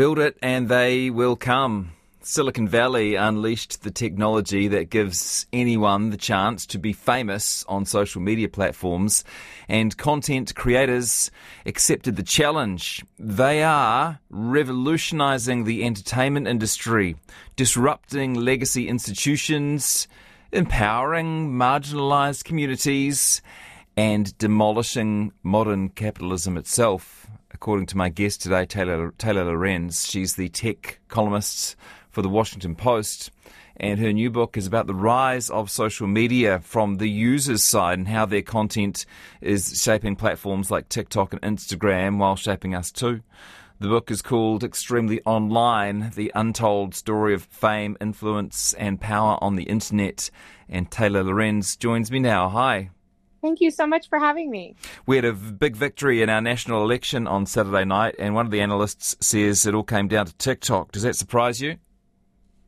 Build it and they will come. Silicon Valley unleashed the technology that gives anyone the chance to be famous on social media platforms, and content creators accepted the challenge. They are revolutionizing the entertainment industry, disrupting legacy institutions, empowering marginalized communities, and demolishing modern capitalism itself. According to my guest today, Taylor, Taylor Lorenz, she's the tech columnist for the Washington Post. And her new book is about the rise of social media from the user's side and how their content is shaping platforms like TikTok and Instagram while shaping us too. The book is called Extremely Online The Untold Story of Fame, Influence, and Power on the Internet. And Taylor Lorenz joins me now. Hi. Thank you so much for having me. We had a big victory in our national election on Saturday night, and one of the analysts says it all came down to TikTok. Does that surprise you?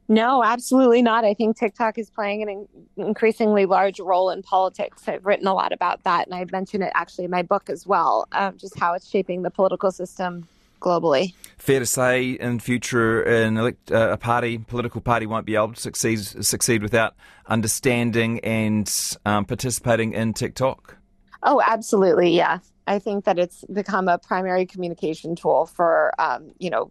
No, absolutely not. I think TikTok is playing an increasingly large role in politics. I've written a lot about that, and I mention it actually in my book as well, um, just how it's shaping the political system globally. Fair to say, in future, an elect, uh, a party, political party, won't be able to succeed succeed without understanding and um, participating in TikTok. Oh, absolutely, yeah. I think that it's become a primary communication tool for um, you know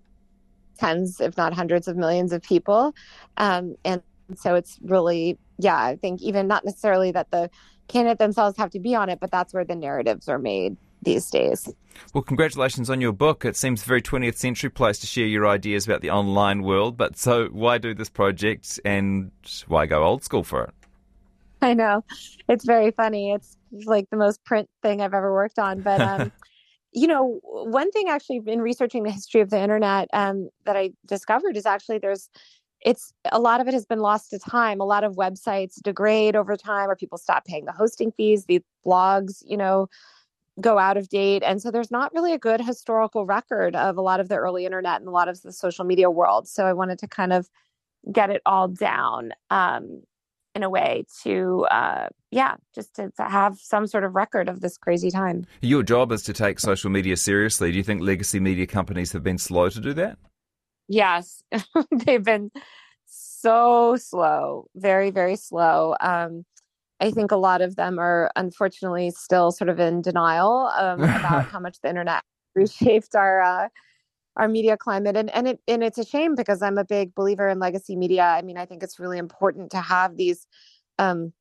tens, if not hundreds of millions of people. Um, and so it's really, yeah, I think even not necessarily that the candidate themselves have to be on it, but that's where the narratives are made these days. Well, congratulations on your book. It seems a very 20th century place to share your ideas about the online world. But so, why do this project and why go old school for it? I know. It's very funny. It's like the most print thing I've ever worked on. But um, you know, one thing actually in researching the history of the internet um, that I discovered is actually there's it's a lot of it has been lost to time. A lot of websites degrade over time, or people stop paying the hosting fees. The blogs, you know, go out of date, and so there's not really a good historical record of a lot of the early internet and a lot of the social media world. So I wanted to kind of get it all down um, in a way to uh, yeah just to, to, have some sort of record of this crazy time. Your job is to take social media seriously. Do you think legacy media companies have been slow to do that? Yes. They've been so slow very very slow. Um, i think a lot of them are unfortunately still sort of in denial um, about how much the internet reshaped our uh, our media climate and and it and it's a shame because I'm a big believer in legacy media. I mean, I think it's really important to have these um,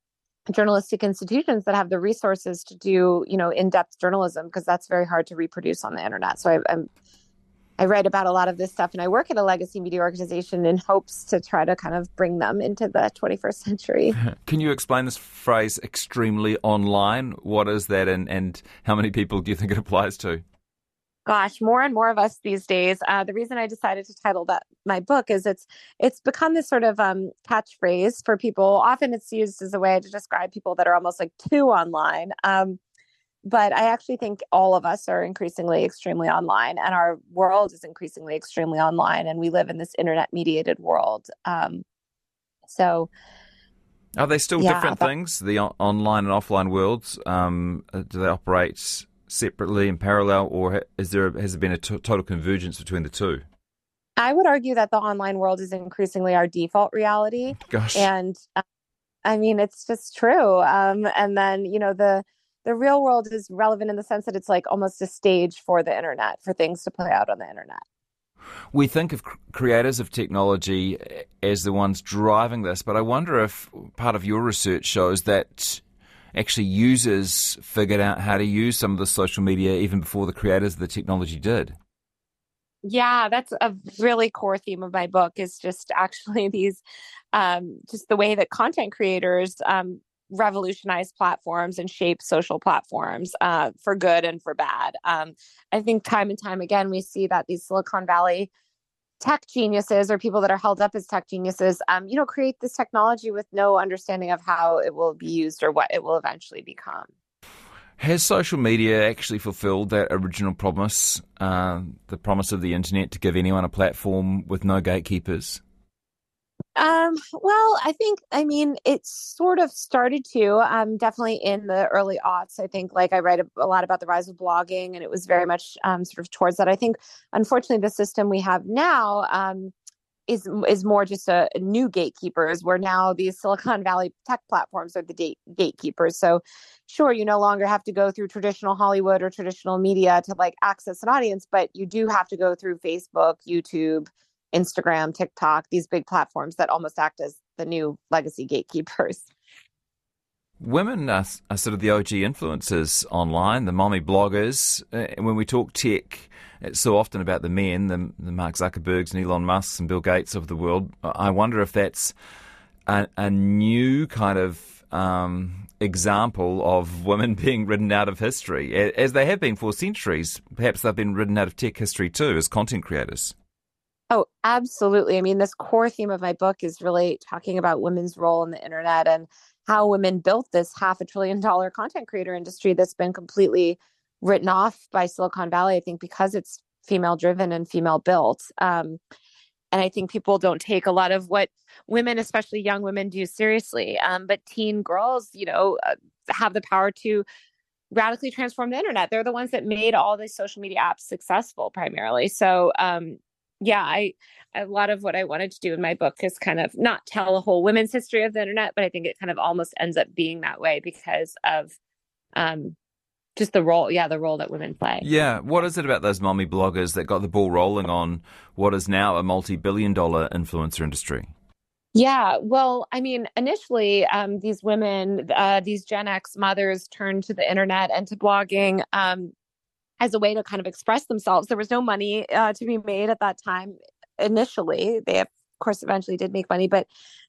journalistic institutions that have the resources to do you know in-depth journalism because that's very hard to reproduce on the internet. So I, I'm I write about a lot of this stuff and I work at a legacy media organization in hopes to try to kind of bring them into the 21st century. Can you explain this phrase extremely online? What is that and, and how many people do you think it applies to? gosh more and more of us these days uh, the reason i decided to title that my book is it's it's become this sort of um, catchphrase for people often it's used as a way to describe people that are almost like too online um, but i actually think all of us are increasingly extremely online and our world is increasingly extremely online and we live in this internet mediated world um, so are they still yeah, different things the online and offline worlds um, uh, do they operate separately in parallel, or is there has there been a t- total convergence between the two? I would argue that the online world is increasingly our default reality. Gosh, and uh, I mean it's just true. Um, and then you know the the real world is relevant in the sense that it's like almost a stage for the internet for things to play out on the internet. We think of creators of technology as the ones driving this, but I wonder if part of your research shows that actually users figured out how to use some of the social media even before the creators of the technology did. Yeah, that's a really core theme of my book is just actually these um, just the way that content creators um, revolutionize platforms and shape social platforms uh, for good and for bad. Um, I think time and time again we see that these Silicon Valley tech geniuses or people that are held up as tech geniuses, um, you know, create this technology with no understanding of how it will be used or what it will eventually become. Has social media actually fulfilled that original promise, uh, the promise of the internet to give anyone a platform with no gatekeepers? Um, well, I think, I mean, it sort of started to, um, definitely in the early aughts. I think, like, I write a, a lot about the rise of blogging, and it was very much um, sort of towards that. I think, unfortunately, the system we have now um, is is more just a, a new gatekeepers, where now these Silicon Valley tech platforms are the date, gatekeepers. So, sure, you no longer have to go through traditional Hollywood or traditional media to like access an audience, but you do have to go through Facebook, YouTube Instagram, TikTok, these big platforms that almost act as the new legacy gatekeepers. Women are, are sort of the OG influencers online, the mommy bloggers. Uh, when we talk tech, it's so often about the men, the, the Mark Zuckerbergs and Elon Musks and Bill Gates of the world. I wonder if that's a, a new kind of um, example of women being written out of history, as they have been for centuries. Perhaps they've been written out of tech history too, as content creators. Oh, absolutely. I mean, this core theme of my book is really talking about women's role in the internet and how women built this half a trillion dollar content creator industry that's been completely written off by Silicon Valley, I think, because it's female driven and female built. Um, and I think people don't take a lot of what women, especially young women, do seriously. Um, but teen girls, you know, uh, have the power to radically transform the internet. They're the ones that made all these social media apps successful primarily. So, um, yeah, I a lot of what I wanted to do in my book is kind of not tell a whole women's history of the internet, but I think it kind of almost ends up being that way because of um just the role, yeah, the role that women play. Yeah. What is it about those mommy bloggers that got the ball rolling on what is now a multi billion dollar influencer industry? Yeah, well, I mean, initially, um, these women, uh, these Gen X mothers turned to the internet and to blogging um, as a way to kind of express themselves. There was no money uh, to be made at that time initially. They, of course, eventually did make money, but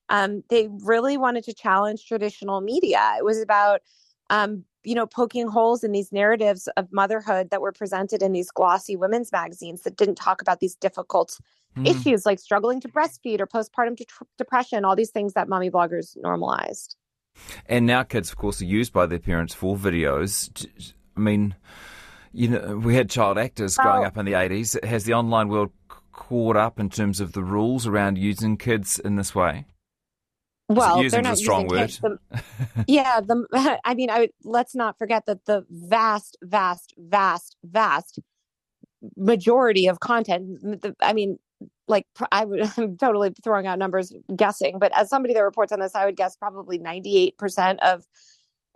um, they really wanted to challenge traditional media. It was about, um, you know, poking holes in these narratives of motherhood that were presented in these glossy women's magazines that didn't talk about these difficult mm. issues like struggling to breastfeed or postpartum de- depression, all these things that mommy bloggers normalized. And now kids, of course, are used by their parents for videos. I mean, you know, we had child actors growing oh. up in the 80s. Has the online world caught up in terms of the rules around using kids in this way? Well, they're not a strong word. Kids, the, yeah, the I mean, I let's not forget that the vast, vast, vast, vast majority of content. The, I mean, like I would, I'm totally throwing out numbers, guessing, but as somebody that reports on this, I would guess probably 98 percent of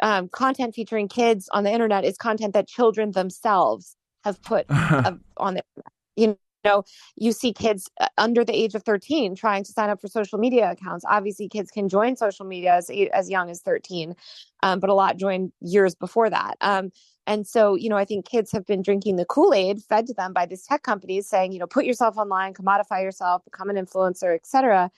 um, content featuring kids on the internet is content that children themselves have put uh, on the you know you see kids uh, under the age of 13 trying to sign up for social media accounts. Obviously kids can join social media as, as young as 13 um, but a lot join years before that. Um, and so you know i think kids have been drinking the kool-aid fed to them by these tech companies saying you know put yourself online commodify yourself become an influencer etc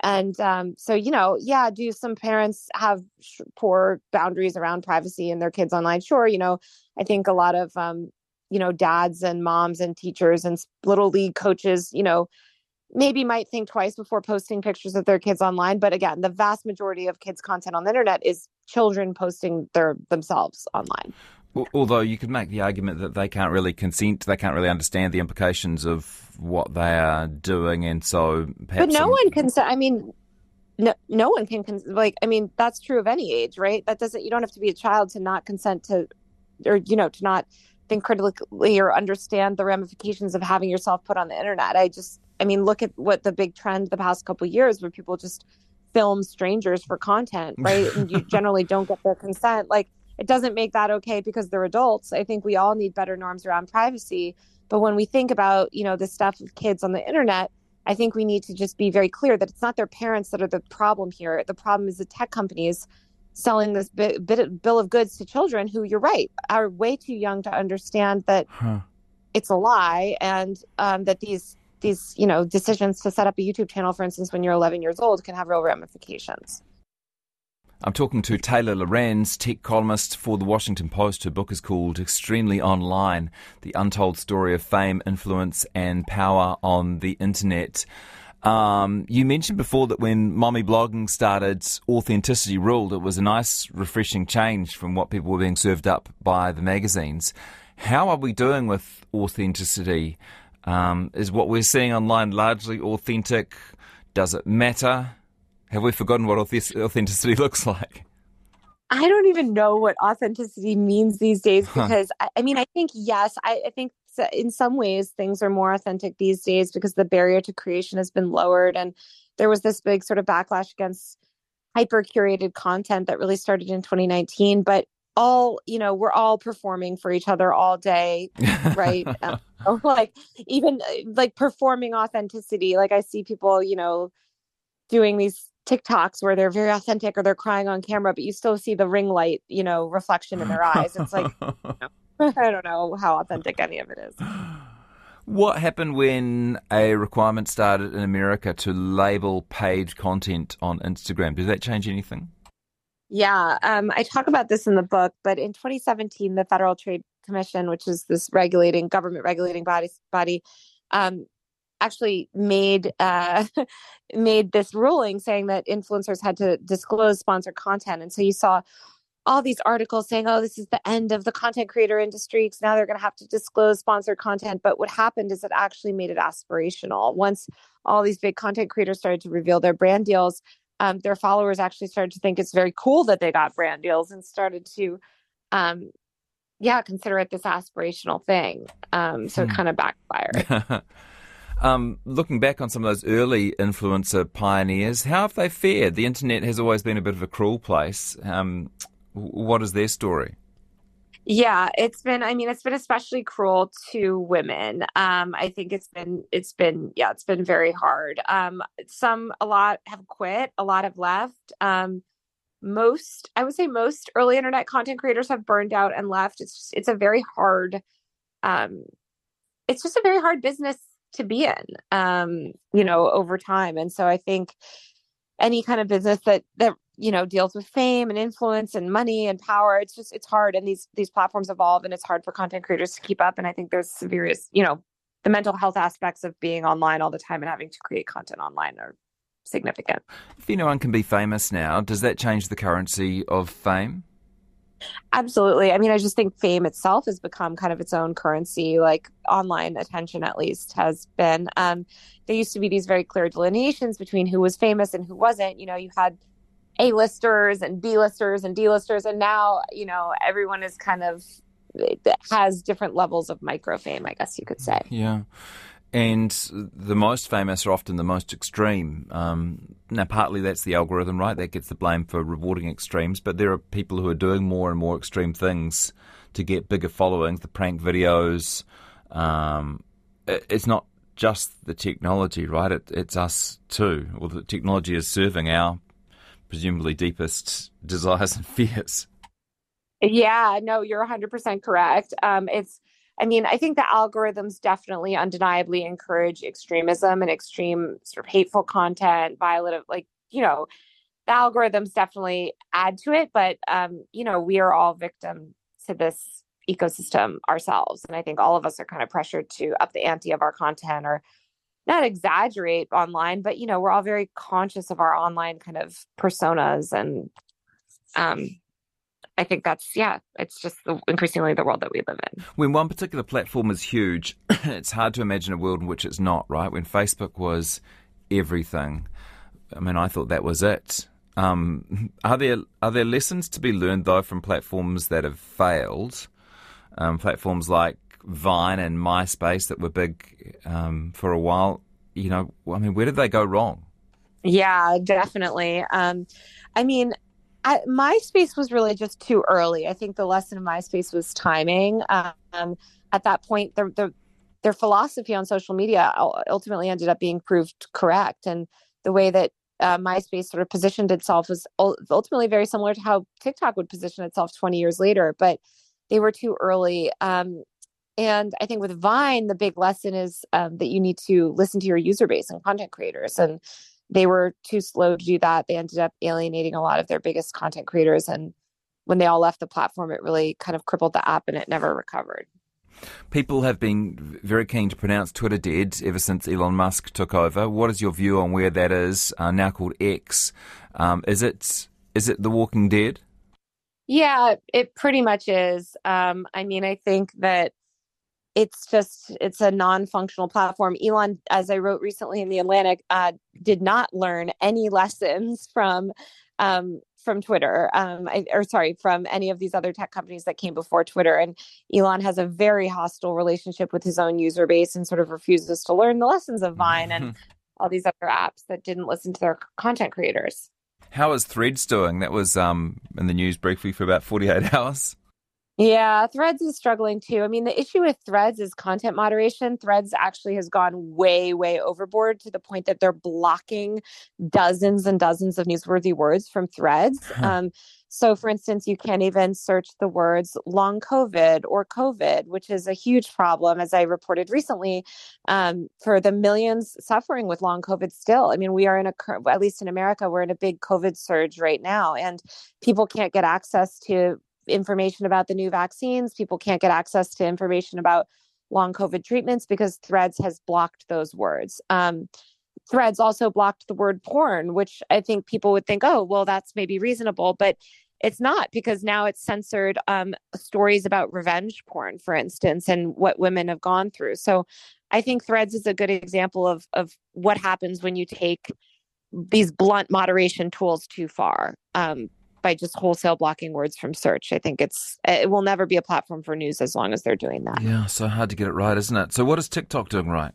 and um, so, you know, yeah, do some parents have sh- poor boundaries around privacy and their kids online? Sure. You know, I think a lot of, um, you know, dads and moms and teachers and little league coaches, you know, maybe might think twice before posting pictures of their kids online. But again, the vast majority of kids' content on the internet is children posting their themselves online. Although you could make the argument that they can't really consent, they can't really understand the implications of what they are doing, and so perhaps. But no some... one can. I mean, no, no one can. Like, I mean, that's true of any age, right? That doesn't. You don't have to be a child to not consent to, or you know, to not think critically or understand the ramifications of having yourself put on the internet. I just, I mean, look at what the big trend the past couple years, where people just film strangers for content, right? and you generally don't get their consent. Like it doesn't make that okay because they're adults. I think we all need better norms around privacy. But when we think about, you know, the stuff of kids on the internet, I think we need to just be very clear that it's not their parents that are the problem here. The problem is the tech companies selling this bit, bit bill of goods to children who, you're right, are way too young to understand that huh. it's a lie and um, that these these you know decisions to set up a YouTube channel, for instance, when you're 11 years old, can have real ramifications. I'm talking to Taylor Lorenz, tech columnist for The Washington Post. Her book is called Extremely Online The Untold Story of Fame, Influence, and Power on the Internet. Um, you mentioned before that when mommy blogging started, authenticity ruled. It was a nice, refreshing change from what people were being served up by the magazines. How are we doing with authenticity? Um, is what we're seeing online largely authentic? Does it matter? Have we forgotten what authenticity looks like? I don't even know what authenticity means these days because huh. I, I, mean, I think, yes, I, I think in some ways things are more authentic these days because the barrier to creation has been lowered. And there was this big sort of backlash against hyper curated content that really started in 2019. But all, you know, we're all performing for each other all day, right? um, like, even like performing authenticity. Like, I see people, you know, doing these TikToks where they're very authentic or they're crying on camera, but you still see the ring light, you know, reflection in their eyes. It's like, I don't know how authentic any of it is. What happened when a requirement started in America to label paid content on Instagram? Did that change anything? Yeah, um, I talk about this in the book, but in 2017, the Federal Trade Commission, which is this regulating government regulating body, body um, actually made uh, made this ruling saying that influencers had to disclose sponsored content, and so you saw all these articles saying, "Oh, this is the end of the content creator industry because now they're going to have to disclose sponsored content." But what happened is it actually made it aspirational. Once all these big content creators started to reveal their brand deals, um, their followers actually started to think it's very cool that they got brand deals and started to um, yeah, consider it this aspirational thing. Um, so hmm. it kind of backfired. Um, looking back on some of those early influencer pioneers, how have they fared? The internet has always been a bit of a cruel place. Um, what is their story? Yeah, it's been. I mean, it's been especially cruel to women. Um, I think it's been. It's been. Yeah, it's been very hard. Um, some, a lot have quit. A lot have left. Um, most, I would say, most early internet content creators have burned out and left. It's just, it's a very hard. Um, it's just a very hard business to be in um you know over time. And so i think any kind of business that that you know deals with fame and influence and money and power it's just it's hard. And these these platforms evolve and it's hard for content creators to keep up. And i think there's serious you know the mental health aspects of being online all the time and having to create content online are significant. If anyone can be famous now does that change the currency of fame Absolutely. I mean, I just think fame itself has become kind of its own currency, like online attention at least has been. Um, there used to be these very clear delineations between who was famous and who wasn't. You know, you had A-listers and B-listers and D-listers, and now, you know, everyone is kind of has different levels of micro fame, I guess you could say. Yeah. And the most famous are often the most extreme. Um, now, partly that's the algorithm, right? That gets the blame for rewarding extremes, but there are people who are doing more and more extreme things to get bigger followings, the prank videos. Um, it, it's not just the technology, right? It, it's us too. Well, the technology is serving our presumably deepest desires and fears. Yeah, no, you're 100% correct. Um, it's I mean, I think the algorithms definitely undeniably encourage extremism and extreme sort of hateful content, violent, like, you know, the algorithms definitely add to it, but um, you know, we are all victim to this ecosystem ourselves. And I think all of us are kind of pressured to up the ante of our content or not exaggerate online, but you know, we're all very conscious of our online kind of personas and um I think that's yeah, it's just increasingly the world that we live in. When one particular platform is huge, it's hard to imagine a world in which it's not. Right? When Facebook was everything, I mean, I thought that was it. Um, are there are there lessons to be learned though from platforms that have failed? Um, platforms like Vine and MySpace that were big um, for a while. You know, I mean, where did they go wrong? Yeah, definitely. Um, I mean, I, MySpace was really just too early. I think the lesson of MySpace was timing. Um, at that point, the, the, their philosophy on social media ultimately ended up being proved correct, and the way that uh, MySpace sort of positioned itself was ultimately very similar to how TikTok would position itself 20 years later. But they were too early. Um, and I think with Vine, the big lesson is um, that you need to listen to your user base and content creators and they were too slow to do that. They ended up alienating a lot of their biggest content creators. And when they all left the platform, it really kind of crippled the app and it never recovered. People have been very keen to pronounce Twitter dead ever since Elon Musk took over. What is your view on where that is uh, now called X? Um, is it is it The Walking Dead? Yeah, it pretty much is. Um, I mean, I think that it's just it's a non-functional platform. Elon as i wrote recently in the atlantic uh, did not learn any lessons from um, from twitter um, I, or sorry from any of these other tech companies that came before twitter. And elon has a very hostile relationship with his own user base and sort of refuses to learn the lessons of vine and all these other apps that didn't listen to their content creators. How is threads doing? That was um, in the news briefly for about 48 hours yeah, Threads is struggling too. I mean, the issue with Threads is content moderation. Threads actually has gone way, way overboard to the point that they're blocking dozens and dozens of newsworthy words from Threads. Um, so, for instance, you can't even search the words long COVID or COVID, which is a huge problem, as I reported recently, um, for the millions suffering with long COVID still. I mean, we are in a, at least in America, we're in a big COVID surge right now, and people can't get access to information about the new vaccines. People can't get access to information about long COVID treatments because Threads has blocked those words. Um, Threads also blocked the word porn, which I think people would think, oh, well, that's maybe reasonable, but it's not because now it's censored um, stories about revenge porn, for instance, and what women have gone through. So I think Threads is a good example of of what happens when you take these blunt moderation tools too far. Um, by just wholesale blocking words from search. I think it's it will never be a platform for news as long as they're doing that. Yeah, so hard to get it right, isn't it? So what is TikTok doing right?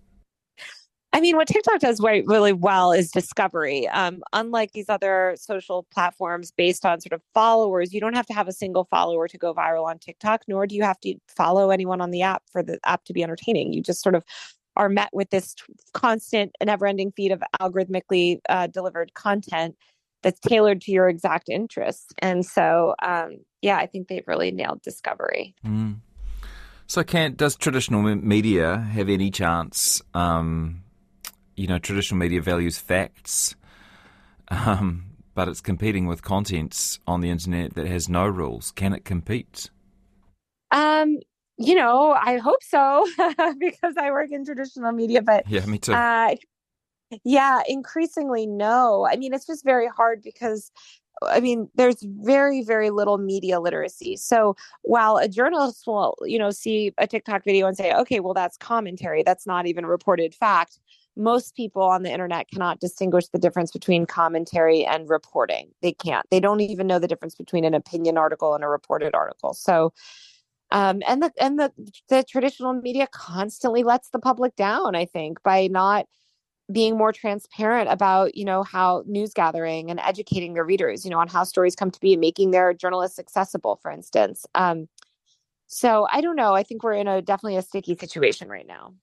I mean, what TikTok does really, really well is discovery. Um, unlike these other social platforms based on sort of followers, you don't have to have a single follower to go viral on TikTok, nor do you have to follow anyone on the app for the app to be entertaining. You just sort of are met with this constant, never ending feed of algorithmically uh, delivered content that's tailored to your exact interests. And so, um, yeah, I think they've really nailed discovery. Mm. So, can does traditional media have any chance? Um, you know, traditional media values facts, um, but it's competing with contents on the internet that has no rules. Can it compete? Um, you know, I hope so because I work in traditional media. But yeah, me too. Uh, yeah, increasingly no. I mean, it's just very hard because I mean, there's very, very little media literacy. So while a journalist will, you know, see a TikTok video and say, okay, well, that's commentary, that's not even reported fact. Most people on the internet cannot distinguish the difference between commentary and reporting. They can't. They don't even know the difference between an opinion article and a reported article. So, um, and the and the the traditional media constantly lets the public down. I think by not being more transparent about you know how news gathering and educating their readers you know on how stories come to be and making their journalists accessible for instance um, so i don't know i think we're in a definitely a sticky situation right now.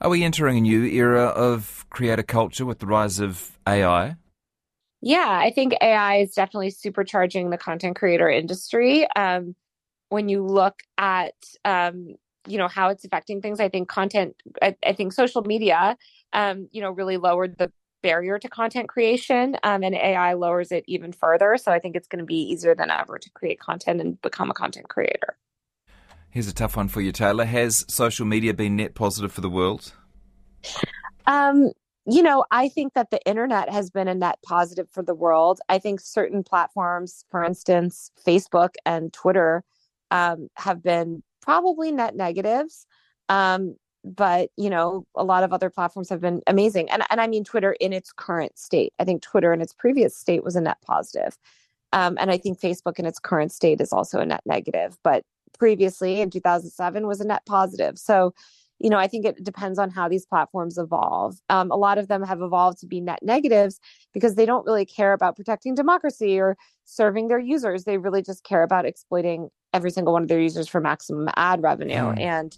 Are we entering a new era of creator culture with the rise of ai yeah i think ai is definitely supercharging the content creator industry. Um, when you look at um, you know how it's affecting things. I think content I, I think social media um, you know, really lowered the barrier to content creation um, and ai lowers it even further. So i think it's going to be easier than ever to create content and become a content creator. Here's a tough one for you taylor. Has social media been net positive for the world? Um, you know, I think that the internet has been a net positive for the world. I think certain platforms, for instance, Facebook and Twitter, um, have been probably net negatives. Um, but you know a lot of other platforms have been amazing. And, and i mean twitter in its current state. I think twitter in its previous state was a net positive. Um, and i think facebook in its current state is also a net negative but previously in 2007 was a net positive. So you know i think it depends on how these platforms evolve. Um, a lot of them have evolved to be net negatives because they don't really care about protecting democracy or serving their users. They really just care about exploiting every single one of their users for maximum ad revenue mm. and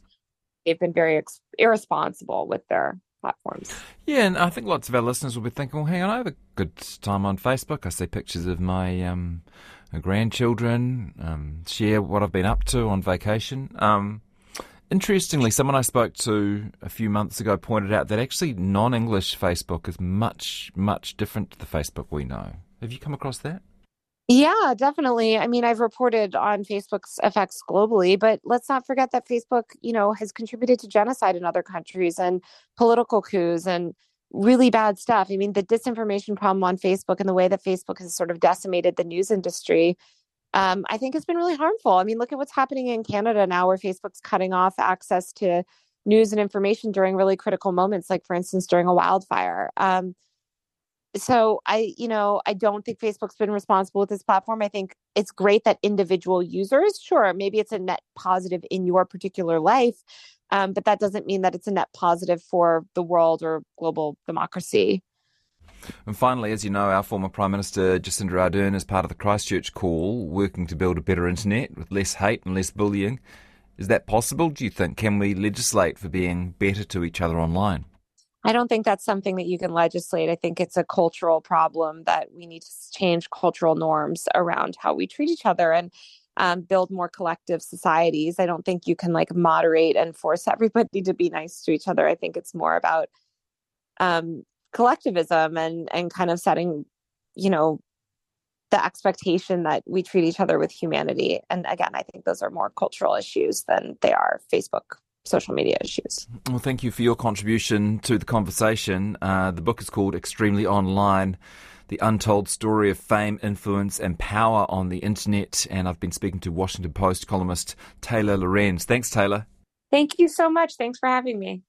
they've been very ex- irresponsible with their platforms. Yeah, and I think lots of our listeners will be thinking, well, hang on, I have a good time on Facebook. I see pictures of my um, grandchildren, um, share what I've been up to on vacation. Um, interestingly, someone I spoke to a few months ago pointed out that actually non English Facebook is much, much different to the Facebook we know. Have you come across that? Yeah, definitely. I mean, I've reported on Facebook's effects globally, but let's not forget that Facebook, you know, has contributed to genocide in other countries and political coups and really bad stuff. I mean, the disinformation problem on Facebook and the way that Facebook has sort of decimated the news industry um, I think has been really harmful. I mean, look at what's happening in Canada now, where Facebook's cutting off access to news and information during really critical moments, like for instance during a wildfire. Um, so I, you know, I don't think Facebook's been responsible with this platform. I think it's great that individual users, sure, maybe it's a net positive in your particular life, um, but that doesn't mean that it's a net positive for the world or global democracy. And finally, as you know, our former Prime Minister Jacinda Ardern is part of the Christchurch call, working to build a better internet with less hate and less bullying. Is that possible, do you think? Can we legislate for being better to each other online? I don't think that's something that you can legislate. I think it's a cultural problem that we need to change cultural norms around how we treat each other and um, build more collective societies. I don't think you can like moderate and force everybody to be nice to each other. I think it's more about um, collectivism and and kind of setting, you know, the expectation that we treat each other with humanity. And again, I think those are more cultural issues than they are Facebook social media issues. Well, thank you for your contribution to the conversation. Uh, the book is called Extremely Online The Untold Story of Fame, Influence, and Power on the Internet. And I've been speaking to Washington Post columnist Taylor Lorenz. Thanks, Taylor. Thank you so much. Thanks for having me.